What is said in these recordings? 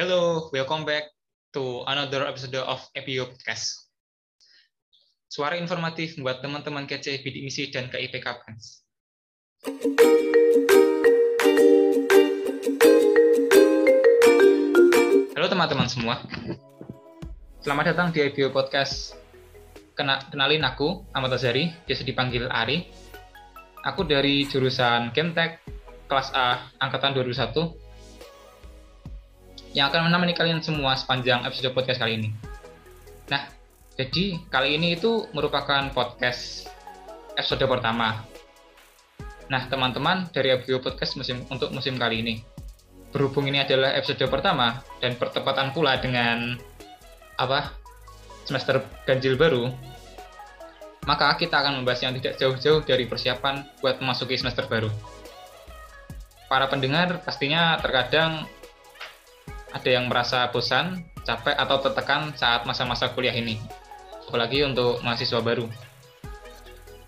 Hello, welcome back to another episode of EPIO Podcast. Suara informatif buat teman-teman kece misi dan KIPK Pens. Halo teman-teman semua. Selamat datang di EPIO Podcast. Kena, kenalin aku, Ahmad Azari, biasa dipanggil Ari. Aku dari jurusan Chemtech, kelas A, angkatan 2001, yang akan menemani kalian semua sepanjang episode podcast kali ini. Nah, jadi kali ini itu merupakan podcast episode pertama. Nah, teman-teman dari Abio Podcast musim untuk musim kali ini. Berhubung ini adalah episode pertama dan bertepatan pula dengan apa? semester ganjil baru, maka kita akan membahas yang tidak jauh-jauh dari persiapan buat memasuki semester baru. Para pendengar pastinya terkadang ada yang merasa bosan, capek, atau tertekan saat masa-masa kuliah ini. Apalagi untuk mahasiswa baru.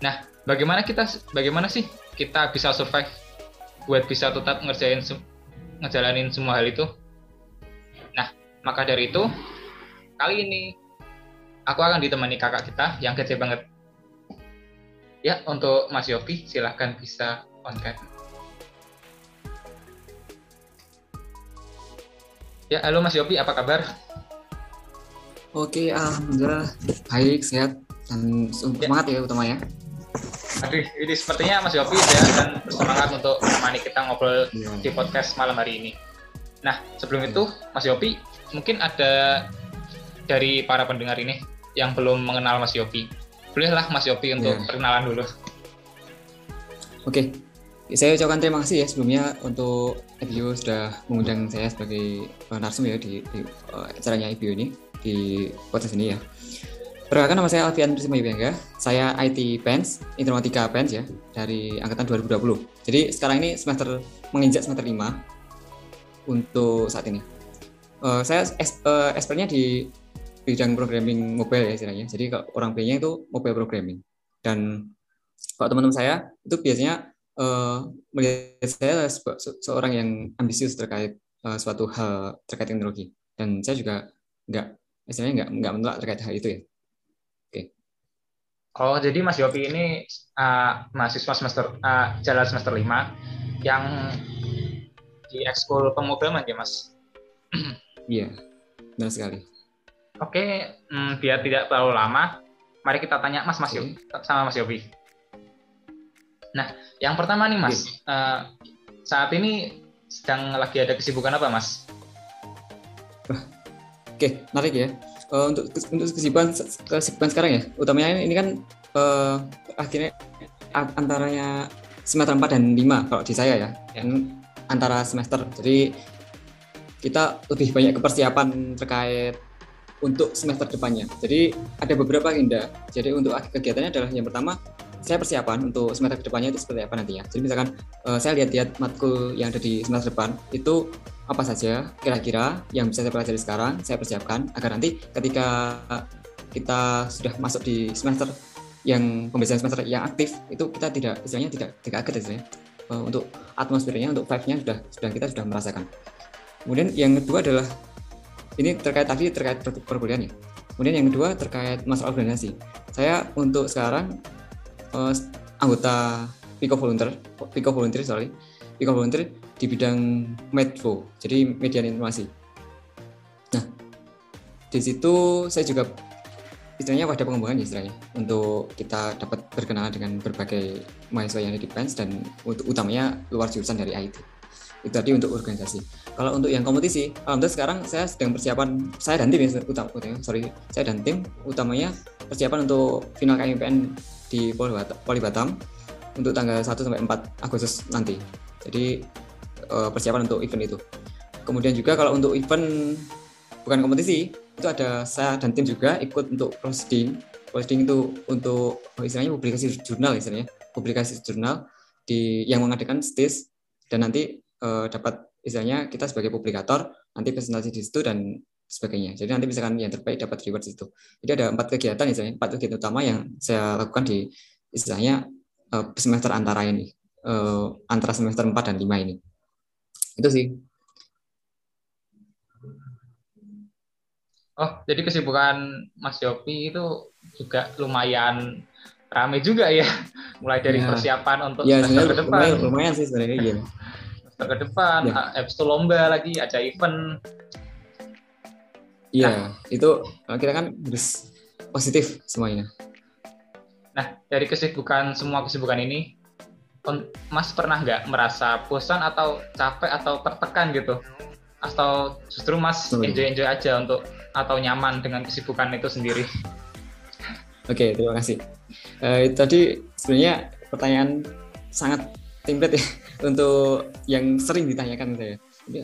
Nah, bagaimana kita bagaimana sih kita bisa survive buat bisa tetap ngerjain ngejalanin semua hal itu? Nah, maka dari itu kali ini aku akan ditemani kakak kita yang kece banget. Ya, untuk Mas Yofi silahkan bisa on cam. Ya, halo Mas Yopi, apa kabar? Oke, alhamdulillah baik, sehat dan semangat ya, ya utama ya. Aduh, ini sepertinya Mas Yopi sehat dan bersemangat untuk menemani kita ngobrol ya. di podcast malam hari ini. Nah, sebelum itu Mas Yopi, mungkin ada dari para pendengar ini yang belum mengenal Mas Yopi. Bolehlah Mas Yopi untuk ya. perkenalan dulu. Oke, saya ucapkan terima kasih ya sebelumnya untuk IBU sudah mengundang saya sebagai uh, narsum ya di, di uh, acaranya IBU ini di podcast ini ya. Perkenalkan nama saya Alfian Prisma Yubengga. Saya IT Pens, Informatika Pens ya, dari angkatan 2020. Jadi sekarang ini semester menginjak semester 5 untuk saat ini. Uh, saya uh, expertnya di bidang programming mobile ya istilahnya. Jadi kalau orang B-nya itu mobile programming. Dan kalau teman-teman saya itu biasanya uh, melihat saya se seorang yang ambisius terkait uh, suatu hal terkait teknologi dan saya juga nggak istilahnya nggak nggak menolak terkait hal itu ya. Oke. Okay. Oh jadi Mas Yopi ini uh, mahasiswa semester uh, jalan semester lima yang di ekskul pemrograman ya Mas? Iya, benar sekali. Oke, okay, hmm, biar tidak terlalu lama, mari kita tanya Mas Mas okay. Yopi sama Mas Yopi. Nah, yang pertama nih Mas, uh, saat ini sedang lagi ada kesibukan apa Mas? Oke, okay, menarik ya. Uh, untuk untuk kesibukan kesibukan sekarang ya, utamanya ini kan uh, akhirnya antaranya semester 4 dan 5 kalau di saya ya. ya. Antara semester. Jadi kita lebih banyak kepersiapan terkait untuk semester depannya. Jadi ada beberapa agenda. Jadi untuk kegiatannya adalah yang pertama saya persiapan untuk semester ke depannya itu seperti apa nantinya. Jadi misalkan uh, saya lihat-lihat matkul yang ada di semester depan itu apa saja kira-kira yang bisa saya pelajari sekarang saya persiapkan agar nanti ketika kita sudah masuk di semester yang pembelajaran semester yang aktif itu kita tidak istilahnya tidak tidak kaget istilahnya uh, untuk atmosfernya untuk vibe-nya sudah sudah kita sudah merasakan. Kemudian yang kedua adalah ini terkait tadi terkait perkuliahan ya. Kemudian yang kedua terkait masalah organisasi. Saya untuk sekarang uh, anggota Pico Volunteer, Pico Volunteer sorry, Pico Volunteer di bidang Medvo, jadi media informasi. Nah, di situ saya juga istilahnya pada pengembangan istilahnya untuk kita dapat berkenalan dengan berbagai mahasiswa yang di PENS dan untuk utamanya luar jurusan dari IT. Itu tadi untuk organisasi. Kalau untuk yang kompetisi, alhamdulillah sekarang saya sedang persiapan saya dan tim ya, utama, sorry, saya dan tim utamanya persiapan untuk final KMPN di Poli Batam untuk tanggal 1 sampai 4 Agustus nanti. Jadi eh, persiapan untuk event itu. Kemudian juga kalau untuk event bukan kompetisi, itu ada saya dan tim juga ikut untuk proceeding. Proceeding itu untuk oh, istilahnya publikasi jurnal istilahnya, publikasi jurnal di yang mengadakan stage dan nanti uh, dapat istilahnya kita sebagai publikator nanti presentasi di situ dan sebagainya. Jadi nanti misalkan yang terbaik dapat reward itu. Jadi ada empat kegiatan misalnya empat kegiatan utama yang saya lakukan di istilahnya uh, semester antara ini, uh, antara semester 4 dan 5 ini. Itu sih. Oh, jadi kesibukan Mas Yopi itu juga lumayan rame juga ya, mulai dari ya. persiapan untuk ya, ke depan. Lumayan, lumayan sih sebenarnya gitu. ke depan, ya. habis itu lomba lagi, ada event. Iya, nah, itu kita kan harus positif semuanya. Nah, dari kesibukan semua kesibukan ini, Mas pernah nggak merasa bosan atau capek atau tertekan gitu? Atau justru Mas enjoy-enjoy aja untuk atau nyaman dengan kesibukan itu sendiri? Oke, terima kasih. Uh, tadi sebenarnya pertanyaan sangat template ya untuk yang sering ditanyakan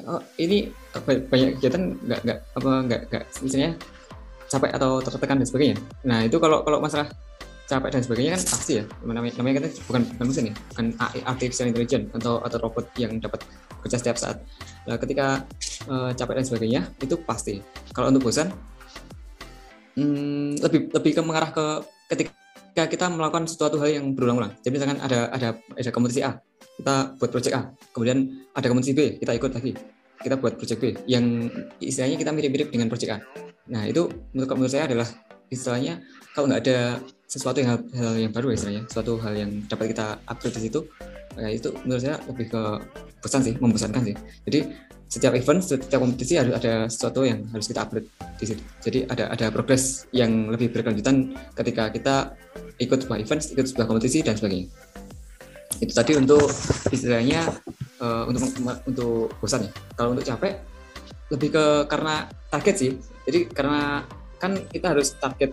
Oh, ini banyak kegiatan nggak nggak apa nggak nggak misalnya capek atau tertekan dan sebagainya. Nah itu kalau kalau masalah capek dan sebagainya kan pasti ya. Namanya namanya kan bukan bukan mesin ya bukan AI artificial intelligence atau atau robot yang dapat kerja setiap saat. Nah, ketika uh, capek dan sebagainya itu pasti. Kalau untuk bosan hmm, lebih lebih ke mengarah ke ketika kita melakukan sesuatu hal yang berulang-ulang. Jadi misalkan ada ada ada kompetisi A kita buat project A kemudian ada kompetisi B kita ikut lagi. Kita buat project B yang istilahnya kita mirip-mirip dengan project A. Nah itu menurut menurut saya adalah istilahnya kalau nggak ada sesuatu yang hal, hal yang baru ya istilahnya suatu hal yang dapat kita upgrade di situ ya itu menurut saya lebih ke bosan sih membosankan sih. Jadi setiap event setiap kompetisi harus ada sesuatu yang harus kita upgrade di situ. Jadi ada ada progres yang lebih berkelanjutan ketika kita ikut sebuah event ikut sebuah kompetisi dan sebagainya itu tadi untuk istilahnya uh, untuk untuk bosan ya kalau untuk capek lebih ke karena target sih jadi karena kan kita harus target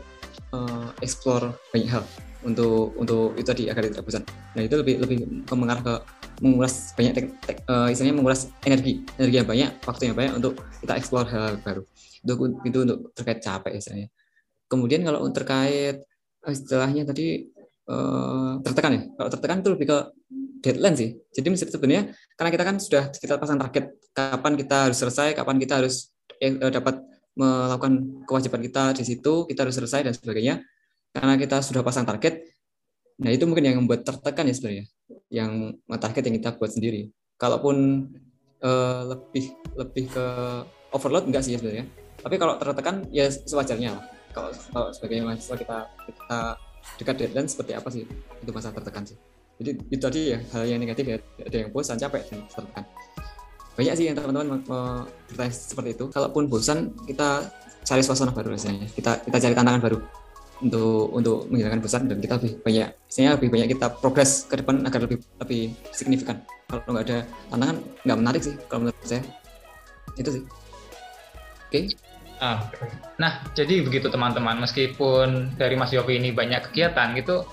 uh, explore banyak hal untuk untuk itu tadi agar tidak bosan. Nah itu lebih lebih mengarah ke menguras banyak tek, tek, uh, istilahnya menguras energi energi yang banyak waktu yang banyak untuk kita explore hal, hal baru. Itu itu untuk terkait capek istilahnya. Kemudian kalau terkait istilahnya tadi uh, tertekan ya. Kalau tertekan itu lebih ke deadline sih. Jadi sebenarnya karena kita kan sudah kita pasang target kapan kita harus selesai, kapan kita harus eh, dapat melakukan kewajiban kita di situ, kita harus selesai dan sebagainya. Karena kita sudah pasang target, nah itu mungkin yang membuat tertekan ya sebenarnya, yang target yang kita buat sendiri. Kalaupun uh, lebih lebih ke overload enggak sih ya sebenarnya. Tapi kalau tertekan ya sewajarnya Kalau, kalau sebagai mahasiswa kita kita dekat deadline seperti apa sih? Itu masa tertekan sih. Jadi itu tadi ya hal yang negatif ya. Ada yang bosan capek dan tertekan. Banyak sih yang teman-teman bertanya seperti itu. Kalaupun bosan kita cari suasana baru rasanya. Kita kita cari tantangan baru untuk untuk menghilangkan bosan dan kita lebih banyak istilahnya lebih banyak kita progres ke depan agar lebih lebih signifikan. Kalau nggak ada tantangan nggak menarik sih kalau menurut saya. Itu sih. Oke? okay. Ah, nah jadi begitu teman-teman meskipun dari Mas Yofi ini banyak kegiatan gitu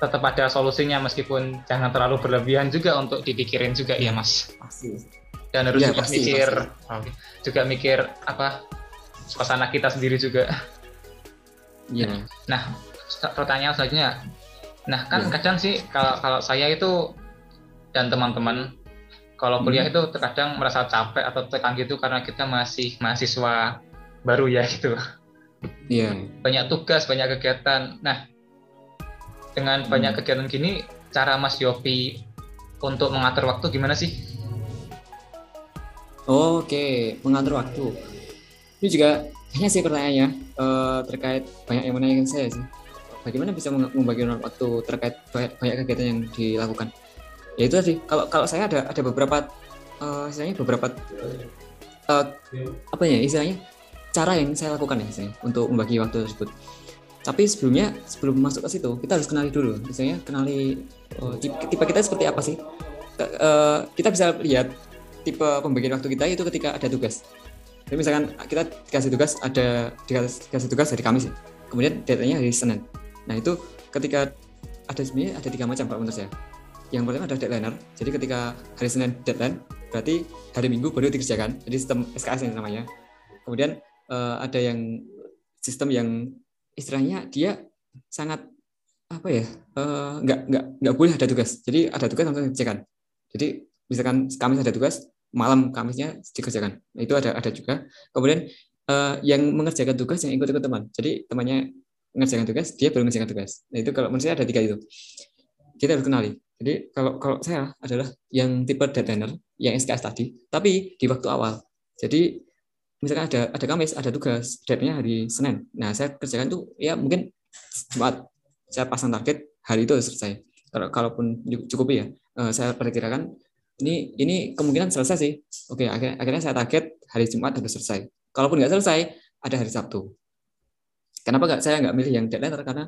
tetap ada solusinya meskipun jangan terlalu berlebihan juga untuk dipikirin juga ya Mas pasti dan harus ya, juga pasti, mikir pasti. juga mikir apa suasana kita sendiri juga. Iya. Nah, pertanyaan selanjutnya, nah kan ya. kadang sih kalau kalau saya itu dan teman-teman kalau kuliah hmm. itu terkadang merasa capek atau tekan gitu karena kita masih mahasiswa baru ya gitu. Iya. Banyak tugas, banyak kegiatan. Nah, dengan hmm. banyak kegiatan gini, cara Mas Yopi untuk mengatur waktu gimana sih? Oke, mengatur waktu. Ini juga hanya sih pertanyaannya uh, terkait banyak yang menanyakan saya sih. Bagaimana bisa membagi waktu terkait banyak, banyak kegiatan yang dilakukan? Ya itu tadi. Kalau kalau saya ada ada beberapa uh, istilahnya beberapa uh, apa ya istilahnya cara yang saya lakukan ya istilahnya untuk membagi waktu tersebut. Tapi sebelumnya sebelum masuk ke situ kita harus kenali dulu. Misalnya kenali uh, tipe kita seperti apa sih? Uh, kita bisa lihat tipe pembagian waktu kita itu ketika ada tugas. Jadi misalkan kita dikasih tugas ada dikasih, tugas hari Kamis, ya. kemudian deadline-nya hari Senin. Nah itu ketika ada sebenarnya ada tiga macam kalau menurut saya. Yang pertama ada deadlineer. Jadi ketika hari Senin deadline, berarti hari Minggu baru dikerjakan. Jadi sistem SKS yang namanya. Kemudian ada yang sistem yang istilahnya dia sangat apa ya uh, nggak nggak nggak boleh ada tugas. Jadi ada tugas langsung dikerjakan. Jadi misalkan Kamis ada tugas, malam Kamisnya dikerjakan. Nah, itu ada ada juga. Kemudian uh, yang mengerjakan tugas yang ikut-ikut teman. Jadi temannya mengerjakan tugas, dia baru mengerjakan tugas. Nah, itu kalau menurut saya ada tiga itu. Kita harus kenali. Jadi kalau kalau saya adalah yang tipe deadliner, yang SKS tadi, tapi di waktu awal. Jadi misalkan ada ada Kamis, ada tugas, deadline hari Senin. Nah, saya kerjakan tuh ya mungkin Jumat saya pasang target hari itu selesai. Kalau kalaupun cukup ya, uh, saya perkirakan ini ini kemungkinan selesai sih. Oke, akhirnya, akhirnya saya target hari Jumat harus selesai. Kalaupun nggak selesai, ada hari Sabtu. Kenapa nggak saya nggak milih yang deadline karena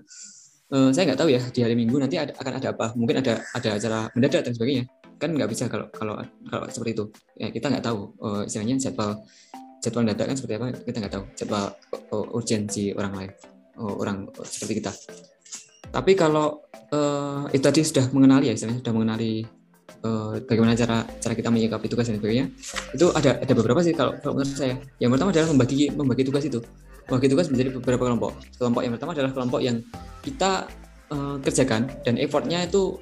uh, saya nggak tahu ya di hari Minggu nanti ada, akan ada apa. Mungkin ada ada acara mendadak dan sebagainya. Kan nggak bisa kalau kalau kalau seperti itu. Ya kita nggak tahu uh, istilahnya jadwal jadwal mendadak kan seperti apa kita nggak tahu. Jadwal uh, urgensi orang lain, uh, orang seperti kita. Tapi kalau uh, itu tadi sudah mengenali ya, istilahnya sudah mengenali uh, bagaimana cara cara kita menyikapi tugas dan sebagainya. Itu ada ada beberapa sih kalau, kalau menurut saya. Yang pertama adalah membagi membagi tugas itu membagi tugas menjadi beberapa kelompok. Kelompok yang pertama adalah kelompok yang kita uh, kerjakan dan effortnya itu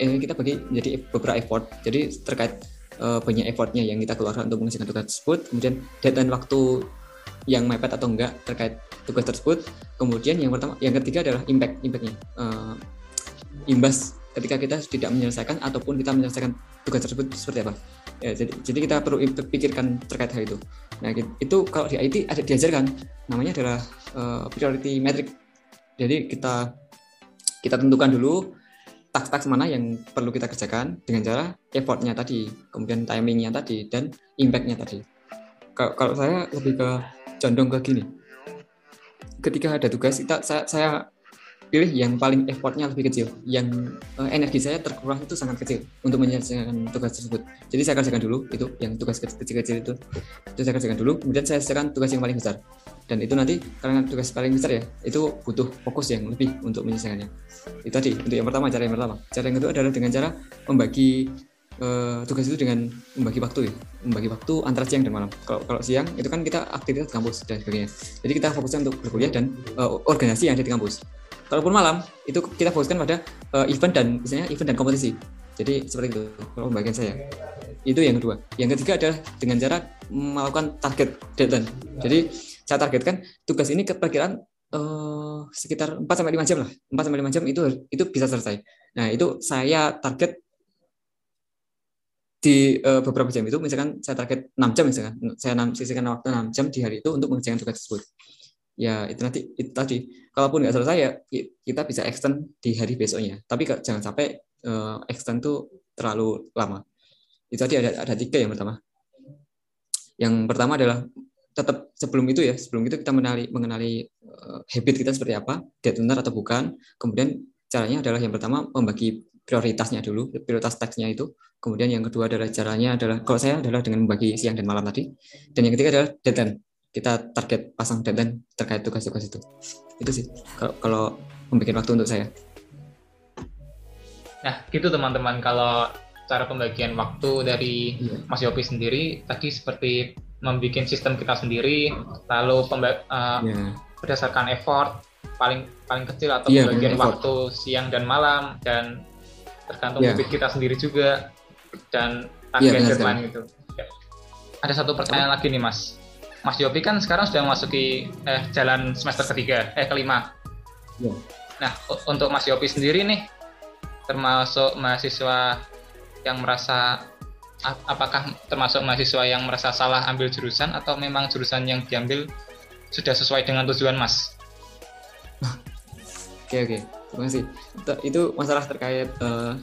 eh, kita bagi menjadi beberapa effort. Jadi terkait uh, banyak effortnya yang kita keluarkan untuk mengerjakan tugas tersebut, kemudian deadline waktu yang mepet atau enggak terkait tugas tersebut. Kemudian yang pertama, yang ketiga adalah impact, impactnya, uh, imbas ketika kita tidak menyelesaikan ataupun kita menyelesaikan tugas tersebut seperti apa. Ya, jadi, jadi kita perlu pikirkan terkait hal itu. Nah, itu kalau di IT ada diajarkan namanya adalah uh, priority metric. Jadi kita kita tentukan dulu task-task mana yang perlu kita kerjakan dengan cara effortnya tadi, kemudian timingnya tadi, dan impactnya tadi. Kalau, saya lebih ke condong ke gini. Ketika ada tugas, kita saya, saya pilih yang paling effortnya lebih kecil, yang uh, energi saya terkuras itu sangat kecil untuk menyelesaikan tugas tersebut. Jadi saya kerjakan dulu itu yang tugas kecil-kecil itu, itu saya kerjakan dulu, kemudian saya selesaikan tugas yang paling besar. Dan itu nanti karena tugas paling besar ya, itu butuh fokus yang lebih untuk menyelesaikannya. Itu tadi untuk yang pertama cara yang pertama. Cara yang kedua adalah dengan cara membagi uh, tugas itu dengan membagi waktu ya, membagi waktu antara siang dan malam. Kalau kalau siang itu kan kita aktivitas kampus dan sebagainya. Jadi kita fokuskan untuk berkuliah dan uh, organisasi yang ada di kampus kalaupun malam itu kita fokuskan pada uh, event dan misalnya event dan kompetisi jadi seperti itu kalau pembagian saya itu yang kedua yang ketiga adalah dengan cara melakukan target deadline jadi saya targetkan tugas ini keperkiraan uh, sekitar 4 sampai 5 jam lah. 4 sampai 5 jam itu itu bisa selesai. Nah itu saya target di uh, beberapa jam itu. Misalkan saya target 6 jam misalkan. Saya sisihkan waktu 6 jam di hari itu untuk mengerjakan tugas tersebut. Ya itu nanti itu tadi. Kalaupun nggak selesai ya kita bisa extend di hari besoknya. Tapi jangan sampai uh, extend tuh terlalu lama. Itu tadi ada ada tiga yang pertama. Yang pertama adalah tetap sebelum itu ya sebelum itu kita mengenali mengenali uh, habit kita seperti apa dia benar atau bukan. Kemudian caranya adalah yang pertama membagi prioritasnya dulu prioritas teksnya itu. Kemudian yang kedua adalah caranya adalah kalau saya adalah dengan membagi siang dan malam tadi. Dan yang ketiga adalah deadline. Kita target pasang deadline terkait tugas-tugas itu. Itu sih kalau kalau membuat waktu untuk saya. Nah gitu teman-teman. Kalau cara pembagian waktu dari yeah. Mas Yopi sendiri tadi seperti membuat sistem kita sendiri lalu pemba uh, yeah. berdasarkan effort paling paling kecil atau yeah, pembagian waktu siang dan malam dan tergantung yeah. kita sendiri juga dan target yeah, deadline gitu ada satu pertanyaan lagi nih Mas Mas Yopi kan sekarang sudah memasuki eh, jalan semester ketiga, eh kelima. Ya. Nah, untuk Mas Yopi sendiri nih, termasuk mahasiswa yang merasa apakah termasuk mahasiswa yang merasa salah ambil jurusan atau memang jurusan yang diambil sudah sesuai dengan tujuan Mas? Oke oke, terima kasih. Itu masalah terkait uh,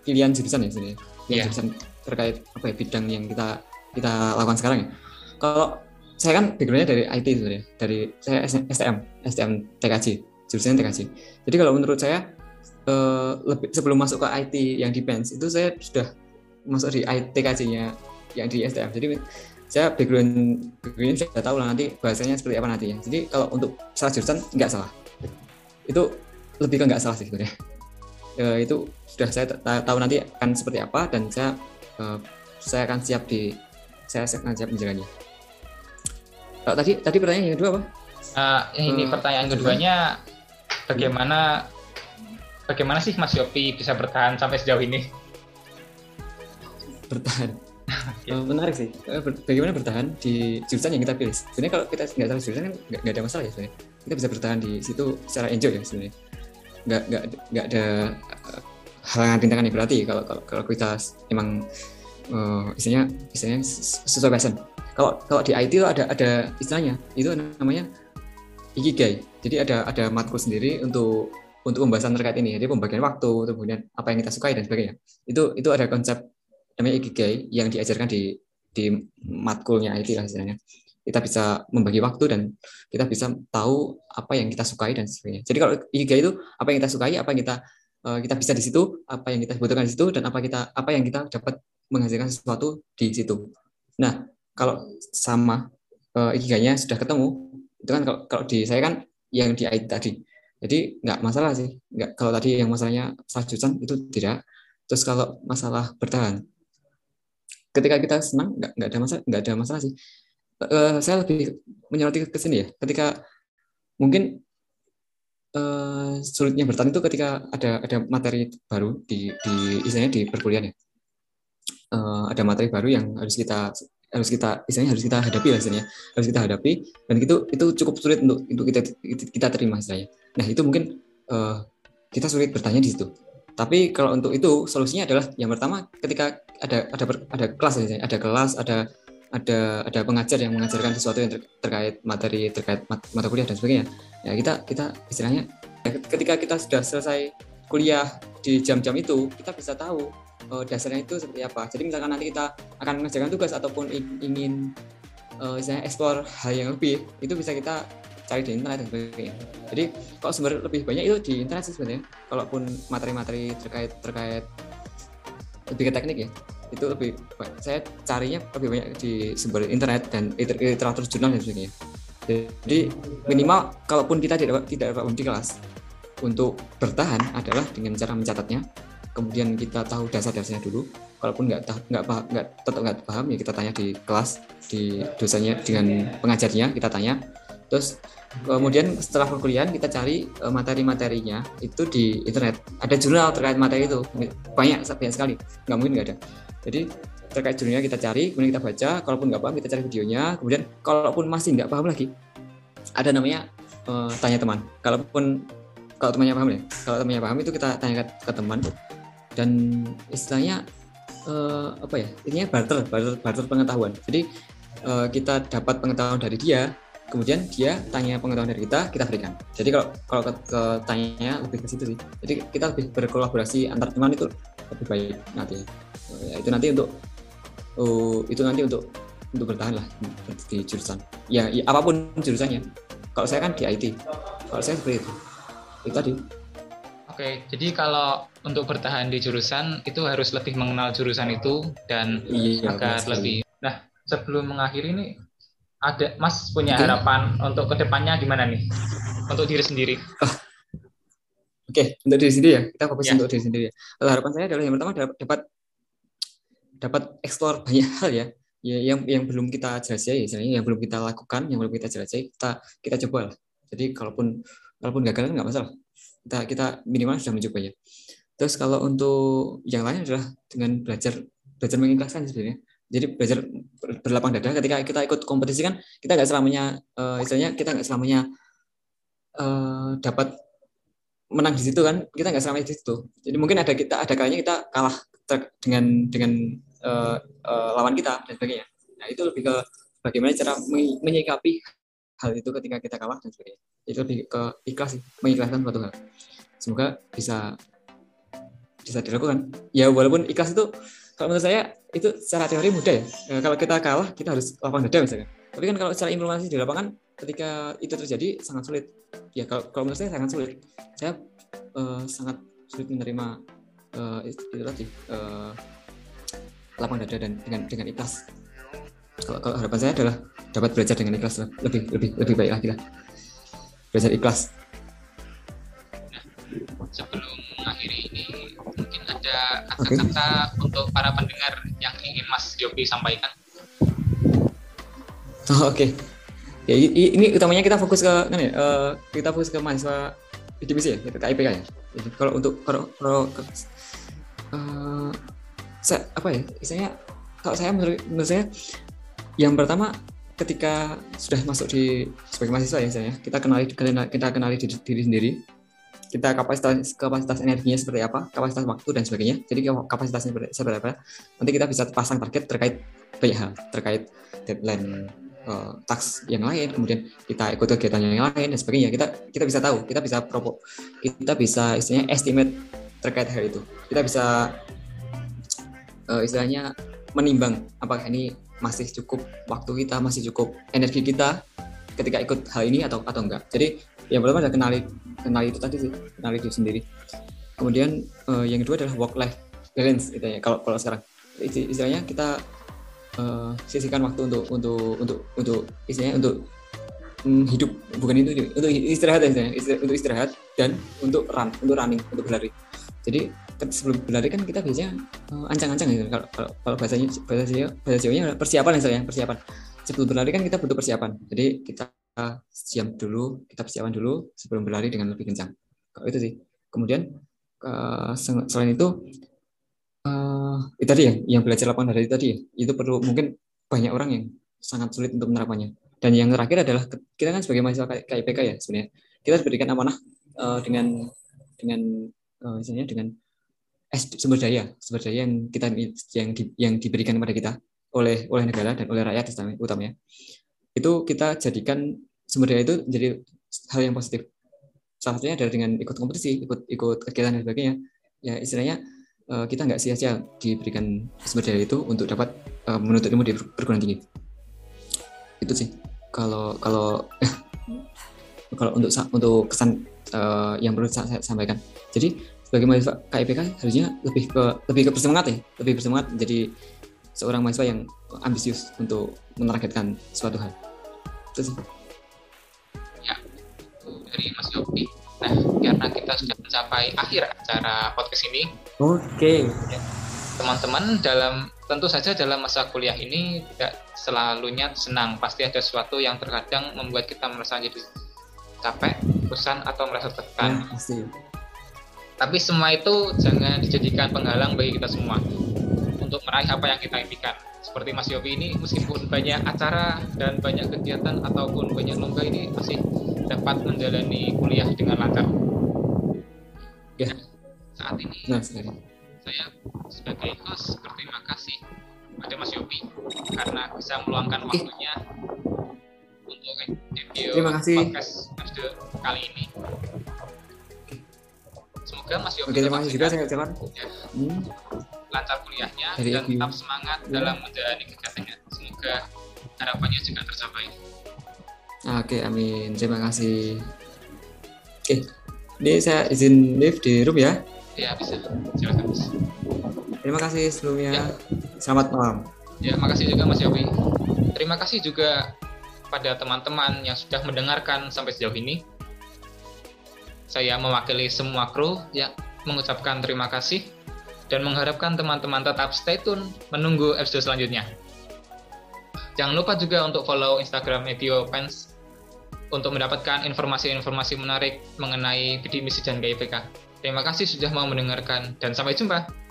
pilihan jurusan ya sebenarnya. Pilihan yeah. jurusan terkait apa ya bidang yang kita kita lakukan sekarang ya. Kalau saya kan backgroundnya dari IT sebenarnya dari saya STM STM TKJ jurusannya TKJ jadi kalau menurut saya uh, lebih sebelum masuk ke IT yang defense itu saya sudah masuk di TKJ-nya yang di STM jadi saya background backgroundnya sudah tahu lah nanti bahasanya seperti apa nanti ya. Jadi kalau untuk salah jurusan nggak salah. Itu lebih ke nggak salah sih sebenarnya. Uh, itu sudah saya tahu nanti akan seperti apa dan saya uh, saya akan siap di saya akan siap menjalannya Oh, tadi tadi pertanyaan yang kedua apa? Uh, ini uh, pertanyaan keduanya bagaimana bagaimana sih Mas Yopi bisa bertahan sampai sejauh ini? Bertahan. uh, menarik sih. Bagaimana bertahan di jurusan yang kita pilih? Sebenarnya kalau kita nggak salah jurusan kan nggak ada masalah ya sebenarnya. Kita bisa bertahan di situ secara enjoy ya sebenarnya. Nggak nggak nggak ada halangan rintangan yang berarti kalau kalau kalau kita emang uh, istilahnya istilahnya sesuai passion kalau kalau di IT itu ada ada istilahnya itu namanya ikigai jadi ada ada matkul sendiri untuk untuk pembahasan terkait ini jadi pembagian waktu kemudian apa yang kita sukai dan sebagainya itu itu ada konsep namanya ikigai yang diajarkan di di matkulnya IT lah istilahnya kita bisa membagi waktu dan kita bisa tahu apa yang kita sukai dan sebagainya. Jadi kalau ikigai itu apa yang kita sukai, apa yang kita uh, kita bisa di situ, apa yang kita butuhkan di situ dan apa kita apa yang kita dapat menghasilkan sesuatu di situ. Nah, kalau sama uh, ikigainya sudah ketemu, itu kan kalau, kalau di saya kan yang di IT tadi. Jadi nggak masalah sih. Nggak kalau tadi yang masalahnya jurusan itu tidak. Terus kalau masalah bertahan, ketika kita senang nggak nggak ada masalah nggak ada masalah sih. Uh, saya lebih menyoroti ke sini ya ketika mungkin uh, sulitnya bertahan itu ketika ada ada materi baru di di istilahnya di perkuliahan ya. Uh, ada materi baru yang harus kita harus kita istilahnya harus kita hadapi lah istilahnya. Harus kita hadapi dan itu itu cukup sulit untuk untuk kita kita terima istilahnya. Nah itu mungkin uh, kita sulit bertanya di situ tapi kalau untuk itu solusinya adalah yang pertama ketika ada ada ada kelas ya, ada kelas, ada ada ada pengajar yang mengajarkan sesuatu yang ter, terkait materi terkait mat, mata kuliah dan sebagainya. Ya kita kita istilahnya ketika kita sudah selesai kuliah di jam-jam itu kita bisa tahu uh, dasarnya itu seperti apa. Jadi misalkan nanti kita akan mengerjakan tugas ataupun ingin uh, istilahnya eksplor hal yang lebih itu bisa kita cari di internet dan sebagainya. Jadi kalau sumber lebih banyak itu di internet sih sebenarnya. Kalaupun materi-materi terkait terkait lebih ke teknik ya, itu lebih saya carinya lebih banyak di sumber internet dan literatur jurnal dan sebagainya. Jadi minimal kalaupun kita tidak tidak dapat di kelas untuk bertahan adalah dengan cara mencatatnya. Kemudian kita tahu dasar-dasarnya dulu. Kalaupun nggak nggak paham nggak tetap nggak paham ya kita tanya di kelas di dosanya dengan pengajarnya kita tanya. Terus Kemudian setelah perkuliahan kita cari uh, materi-materinya itu di internet. Ada jurnal terkait materi itu banyak banyak sekali. Nggak mungkin nggak ada. Jadi terkait jurnalnya kita cari, kemudian kita baca. Kalaupun nggak paham kita cari videonya. Kemudian kalaupun masih nggak paham lagi, ada namanya uh, tanya teman. Kalaupun kalau temannya paham ya, kalau temannya paham itu kita tanya ke, ke teman dan istilahnya uh, apa ya? Ini barter, barter, barter pengetahuan. Jadi uh, kita dapat pengetahuan dari dia, kemudian dia tanya pengetahuan dari kita kita berikan. Jadi kalau kalau ke, ke tanya lebih ke situ sih. Jadi kita lebih berkolaborasi antar teman itu lebih baik nanti. Ya, itu nanti untuk uh, itu nanti untuk untuk bertahan lah di jurusan. Ya, ya apa pun jurusannya. Kalau saya kan di IT kalau saya seperti itu. Itu tadi. Oke, jadi kalau untuk bertahan di jurusan itu harus lebih mengenal jurusan itu dan iya, agar lebih. Nah, sebelum mengakhiri ini ada Mas punya okay. harapan untuk ke depannya gimana nih untuk diri sendiri? Oh. Oke, okay. untuk diri sendiri ya. Kita fokus ya. untuk diri sendiri. Kalau harapan saya adalah yang pertama dapat dapat eksplor banyak hal ya. Ya, yang yang belum kita jelajahi, misalnya yang belum kita lakukan, yang belum kita jelajahi, kita kita coba lah. Jadi kalaupun kalaupun gagal nggak masalah. Kita kita minimal sudah mencoba ya. Terus kalau untuk yang lain adalah dengan belajar belajar mengikhlaskan sebenarnya jadi belajar berlapang dada ketika kita ikut kompetisi kan kita nggak selamanya uh, istilahnya kita nggak selamanya uh, dapat menang di situ kan kita nggak selamanya di situ. Jadi mungkin ada kita ada kalanya kita kalah dengan dengan uh, uh, lawan kita dan sebagainya. Nah itu lebih ke bagaimana cara menyikapi hal itu ketika kita kalah dan sebagainya. Itu lebih ke ikhlas mengikhlaskan suatu hal. Semoga bisa bisa dilakukan. Ya walaupun ikhlas itu kalau menurut saya itu secara teori mudah ya. Nah, kalau kita kalah kita harus lapang dada misalnya. Tapi kan kalau secara implementasi di lapangan ketika itu terjadi sangat sulit. Ya kalau, kalau menurut saya sangat sulit. Saya uh, sangat sulit menerima uh, itu tadi uh, lapang dada dan dengan dengan ikhlas. Kalau, kalau harapan saya adalah dapat belajar dengan ikhlas lebih lebih lebih baik lagi lah. Belajar ikhlas. Nah, sebelum mengakhiri ini mungkin ada kata-kata okay. Untuk para pendengar yang ingin Mas Yopi sampaikan? Oh, Oke, okay. ya ini utamanya kita fokus ke kan ya, uh, kita fokus ke mahasiswa IDBC ya, ke IPK ya. Jadi kalau untuk kalau, kalau uh, saya, apa ya, istilahnya kalau saya menurut, menurut saya yang pertama ketika sudah masuk di sebagai mahasiswa ya saya kita kenali kita kenali diri, diri sendiri kita kapasitas kapasitas energinya seperti apa, kapasitas waktu dan sebagainya. Jadi kapasitasnya seperti apa, nanti kita bisa pasang target terkait banyak hal, terkait deadline uh, task yang lain, kemudian kita ikut kegiatan yang lain dan sebagainya. Kita kita bisa tahu, kita bisa propo, kita bisa istilahnya estimate terkait hal itu. Kita bisa uh, istilahnya menimbang apakah ini masih cukup waktu kita, masih cukup energi kita ketika ikut hal ini atau atau enggak. Jadi yang pertama adalah kenali kenali itu tadi sih, kenali diri sendiri. Kemudian uh, yang kedua adalah work life balance itu ya. Kalau kalau sekarang istilahnya kita uh, sisihkan waktu untuk untuk untuk untuk istilahnya untuk um, hidup bukan itu untuk istirahat ya istirahat, untuk istirahat dan untuk run untuk running untuk berlari. Jadi sebelum berlari kan kita biasanya uh, ancang-ancang gitu. Kalau kalau, kalau bahasanya bahasa Jawanya persiapan ya persiapan. Sebelum berlari kan kita butuh persiapan. Jadi kita siap dulu, kita persiapan dulu sebelum berlari dengan lebih kencang. Kalau itu sih. Kemudian uh, selain itu uh, itu tadi ya yang belajar lapangan dari tadi ya, itu perlu mungkin banyak orang yang sangat sulit untuk menerapkannya. Dan yang terakhir adalah kita kan sebagai mahasiswa KIPK ya sebenarnya kita diberikan amanah uh, dengan dengan misalnya dengan sumber daya sumber daya yang kita yang di, yang diberikan kepada kita oleh oleh negara dan oleh rakyat utamanya itu kita jadikan sumber daya itu menjadi hal yang positif. Salah satunya adalah dengan ikut kompetisi ikut ikut kegiatan dan sebagainya. Ya istilahnya eh, kita nggak sia-sia diberikan sumber daya itu untuk dapat uh, menuntut ilmu di perguruan tinggi. Itu sih. Kalau kalau kalau untuk untuk kesan uh, yang perlu saya sampaikan. Jadi sebagai mahasiswa KIPK harusnya lebih ke lebih ke bersemangat ya. Lebih bersemangat menjadi seorang mahasiswa yang ambisius untuk menargetkan suatu hal. Itu sih. Ya dari Mas Yopi. Nah karena kita sudah mencapai akhir acara podcast ini oke. okay. ya, teman-teman dalam tentu saja dalam masa kuliah ini tidak selalunya senang. Pasti ada sesuatu yang terkadang membuat kita merasa jadi capek, bosan atau merasa tekan. Ya, pasti. Tapi semua itu jangan dijadikan penghalang bagi kita semua untuk meraih apa yang kita impikan. Seperti Mas Yopi ini, meskipun banyak acara dan banyak kegiatan ataupun banyak lomba ini masih dapat menjalani kuliah dengan lancar. Ya. Saat ini, nah, saya sebagai host berterima kasih pada Mas Yopi karena bisa meluangkan waktunya untuk video Terima kasih. podcast kali ini semoga Mas Yogi terima kasih juga saya ucapkan ya, hmm. Lancar kuliahnya Dari dan tetap semangat ya. dalam menjalani kegiatannya. Semoga harapannya juga tercapai. Oke amin. Terima kasih. Oke ini saya izin live di room ya. Ya bisa. Silakan mas. Terima kasih sebelumnya. Ya. selamat malam. Ya makasih juga Mas Yogi terima kasih juga pada teman-teman yang sudah mendengarkan sampai sejauh ini. Saya mewakili semua kru yang mengucapkan terima kasih dan mengharapkan teman-teman tetap stay tune menunggu episode selanjutnya. Jangan lupa juga untuk follow Instagram Etio Pens untuk mendapatkan informasi-informasi menarik mengenai bidik misi dan GIPK. Terima kasih sudah mau mendengarkan dan sampai jumpa.